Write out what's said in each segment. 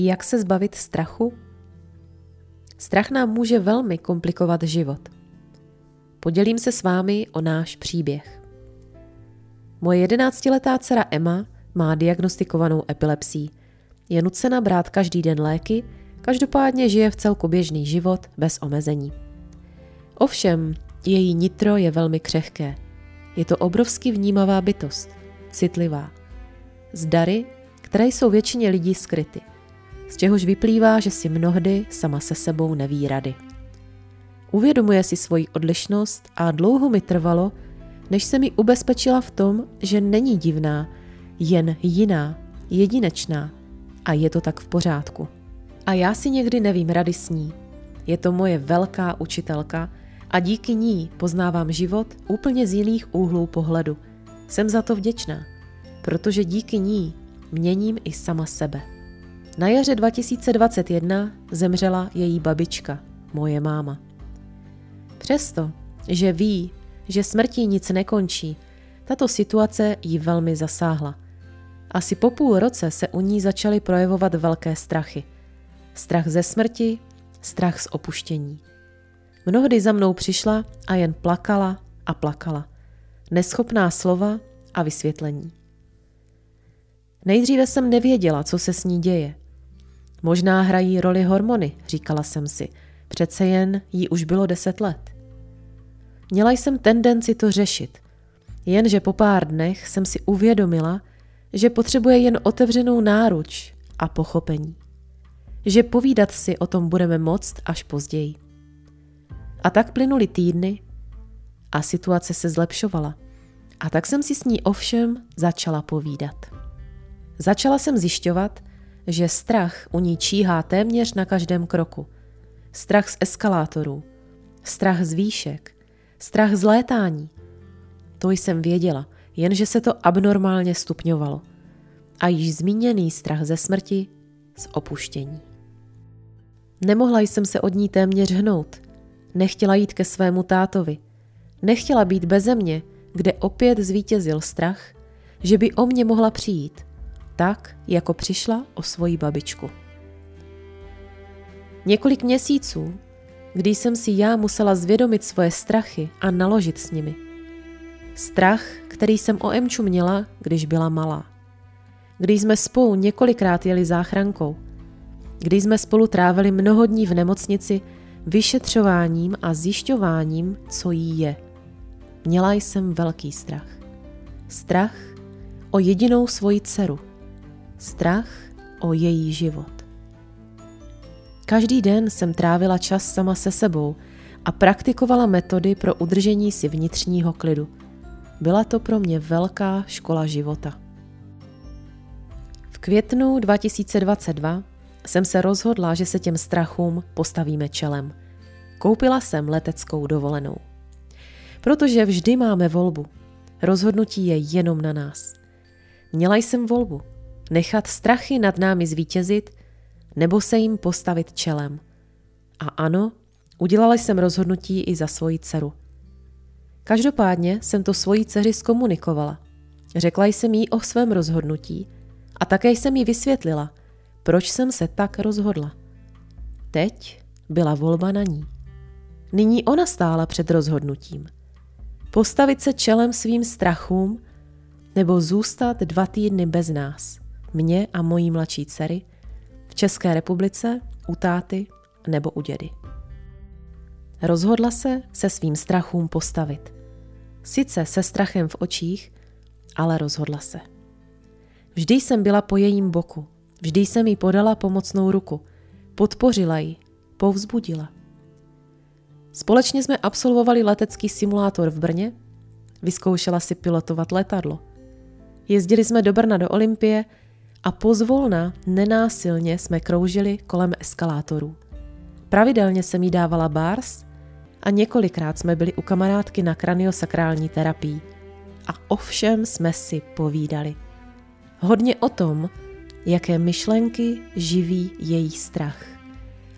Jak se zbavit strachu? Strach nám může velmi komplikovat život. Podělím se s vámi o náš příběh. Moje jedenáctiletá dcera Emma má diagnostikovanou epilepsii. Je nucena brát každý den léky, každopádně žije v celku běžný život bez omezení. Ovšem, její nitro je velmi křehké. Je to obrovsky vnímavá bytost, citlivá. Z dary, které jsou většině lidí skryty – z čehož vyplývá, že si mnohdy sama se sebou neví rady. Uvědomuje si svoji odlišnost a dlouho mi trvalo, než se mi ubezpečila v tom, že není divná, jen jiná, jedinečná a je to tak v pořádku. A já si někdy nevím rady s ní. Je to moje velká učitelka a díky ní poznávám život úplně z jiných úhlů pohledu. Jsem za to vděčná, protože díky ní měním i sama sebe. Na jaře 2021 zemřela její babička, moje máma. Přesto, že ví, že smrtí nic nekončí, tato situace ji velmi zasáhla. Asi po půl roce se u ní začaly projevovat velké strachy. Strach ze smrti, strach z opuštění. Mnohdy za mnou přišla a jen plakala a plakala. Neschopná slova a vysvětlení. Nejdříve jsem nevěděla, co se s ní děje. Možná hrají roli hormony, říkala jsem si. Přece jen jí už bylo deset let. Měla jsem tendenci to řešit. Jenže po pár dnech jsem si uvědomila, že potřebuje jen otevřenou náruč a pochopení. Že povídat si o tom budeme moct až později. A tak plynuly týdny a situace se zlepšovala. A tak jsem si s ní ovšem začala povídat. Začala jsem zjišťovat, že strach u ní číhá téměř na každém kroku. Strach z eskalátorů, strach z výšek, strach z létání. To jsem věděla, jenže se to abnormálně stupňovalo. A již zmíněný strach ze smrti, z opuštění. Nemohla jsem se od ní téměř hnout. Nechtěla jít ke svému tátovi. Nechtěla být beze mě, kde opět zvítězil strach, že by o mě mohla přijít tak, jako přišla o svoji babičku. Několik měsíců, kdy jsem si já musela zvědomit svoje strachy a naložit s nimi. Strach, který jsem o Emču měla, když byla malá. Když jsme spolu několikrát jeli záchrankou. Když jsme spolu trávili mnoho dní v nemocnici vyšetřováním a zjišťováním, co jí je. Měla jsem velký strach. Strach o jedinou svoji dceru, strach o její život. Každý den jsem trávila čas sama se sebou a praktikovala metody pro udržení si vnitřního klidu. Byla to pro mě velká škola života. V květnu 2022 jsem se rozhodla, že se těm strachům postavíme čelem. Koupila jsem leteckou dovolenou. Protože vždy máme volbu. Rozhodnutí je jenom na nás. Měla jsem volbu nechat strachy nad námi zvítězit nebo se jim postavit čelem. A ano, udělala jsem rozhodnutí i za svoji dceru. Každopádně jsem to svojí dceři zkomunikovala. Řekla jsem jí o svém rozhodnutí a také jsem jí vysvětlila, proč jsem se tak rozhodla. Teď byla volba na ní. Nyní ona stála před rozhodnutím. Postavit se čelem svým strachům nebo zůstat dva týdny bez nás – mě a mojí mladší dcery, v České republice, u táty nebo u dědy. Rozhodla se se svým strachům postavit. Sice se strachem v očích, ale rozhodla se. Vždy jsem byla po jejím boku, vždy jsem jí podala pomocnou ruku, podpořila ji, povzbudila. Společně jsme absolvovali letecký simulátor v Brně, vyzkoušela si pilotovat letadlo. Jezdili jsme do Brna do Olympie a pozvolna, nenásilně jsme kroužili kolem eskalátorů. Pravidelně jsem jí dávala bars a několikrát jsme byli u kamarádky na kraniosakrální terapii. A ovšem jsme si povídali. Hodně o tom, jaké myšlenky živí její strach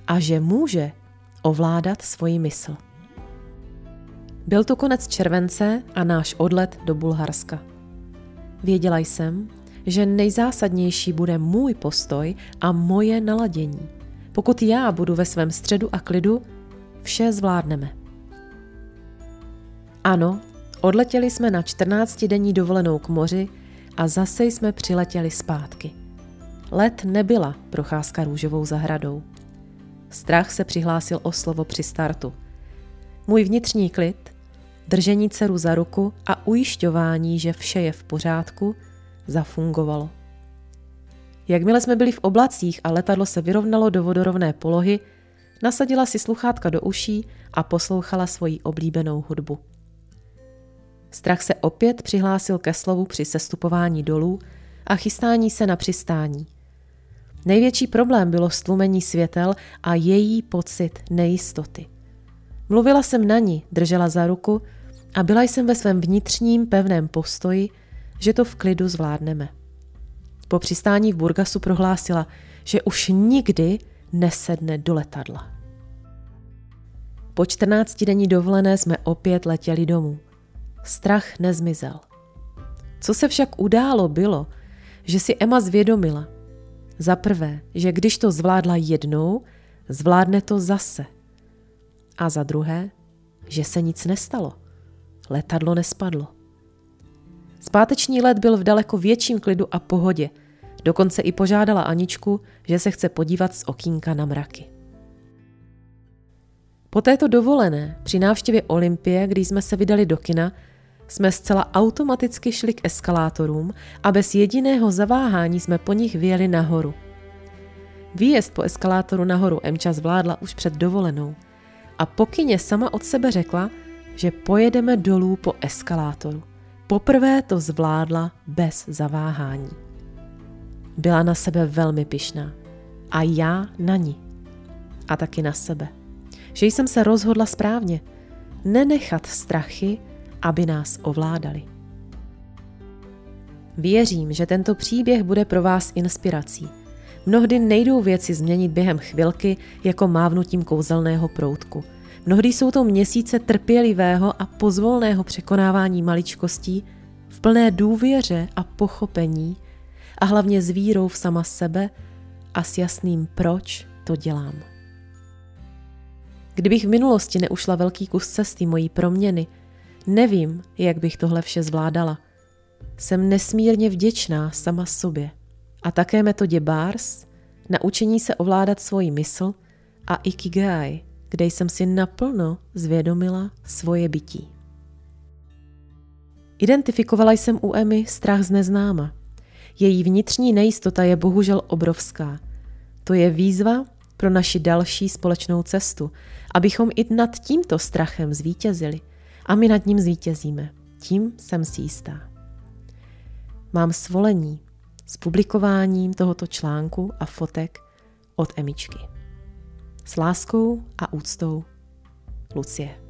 a že může ovládat svoji mysl. Byl to konec července a náš odlet do Bulharska. Věděla jsem, že nejzásadnější bude můj postoj a moje naladění. Pokud já budu ve svém středu a klidu, vše zvládneme. Ano, odletěli jsme na 14-denní dovolenou k moři a zase jsme přiletěli zpátky. Let nebyla procházka růžovou zahradou. Strach se přihlásil o slovo při startu. Můj vnitřní klid, držení dceru za ruku a ujišťování, že vše je v pořádku, zafungovalo. Jakmile jsme byli v oblacích a letadlo se vyrovnalo do vodorovné polohy, nasadila si sluchátka do uší a poslouchala svoji oblíbenou hudbu. Strach se opět přihlásil ke slovu při sestupování dolů a chystání se na přistání. Největší problém bylo stlumení světel a její pocit nejistoty. Mluvila jsem na ní, držela za ruku a byla jsem ve svém vnitřním pevném postoji, že to v klidu zvládneme. Po přistání v Burgasu prohlásila, že už nikdy nesedne do letadla. Po 14 denní dovolené jsme opět letěli domů. Strach nezmizel. Co se však událo, bylo, že si Emma zvědomila. Za prvé, že když to zvládla jednou, zvládne to zase. A za druhé, že se nic nestalo. Letadlo nespadlo. Zpáteční let byl v daleko větším klidu a pohodě. Dokonce i požádala Aničku, že se chce podívat z okýnka na mraky. Po této dovolené, při návštěvě Olympie, kdy jsme se vydali do kina, jsme zcela automaticky šli k eskalátorům a bez jediného zaváhání jsme po nich vyjeli nahoru. Výjezd po eskalátoru nahoru Emča zvládla už před dovolenou a pokyně sama od sebe řekla, že pojedeme dolů po eskalátoru. Poprvé to zvládla bez zaváhání. Byla na sebe velmi pyšná. A já na ní. A taky na sebe. Že jsem se rozhodla správně. Nenechat strachy, aby nás ovládali. Věřím, že tento příběh bude pro vás inspirací. Mnohdy nejdou věci změnit během chvilky jako mávnutím kouzelného proutku – Mnohdy jsou to měsíce trpělivého a pozvolného překonávání maličkostí v plné důvěře a pochopení a hlavně s vírou v sama sebe a s jasným proč to dělám. Kdybych v minulosti neušla velký kus cesty mojí proměny, nevím, jak bych tohle vše zvládala. Jsem nesmírně vděčná sama sobě. A také metodě Bars, naučení se ovládat svoji mysl a Ikigai – kde jsem si naplno zvědomila svoje bytí. Identifikovala jsem u Emy strach z neznáma. Její vnitřní nejistota je bohužel obrovská. To je výzva pro naši další společnou cestu, abychom i nad tímto strachem zvítězili. A my nad ním zvítězíme. Tím jsem si jistá. Mám svolení s publikováním tohoto článku a fotek od Emičky. S láskou a úctou Lucie.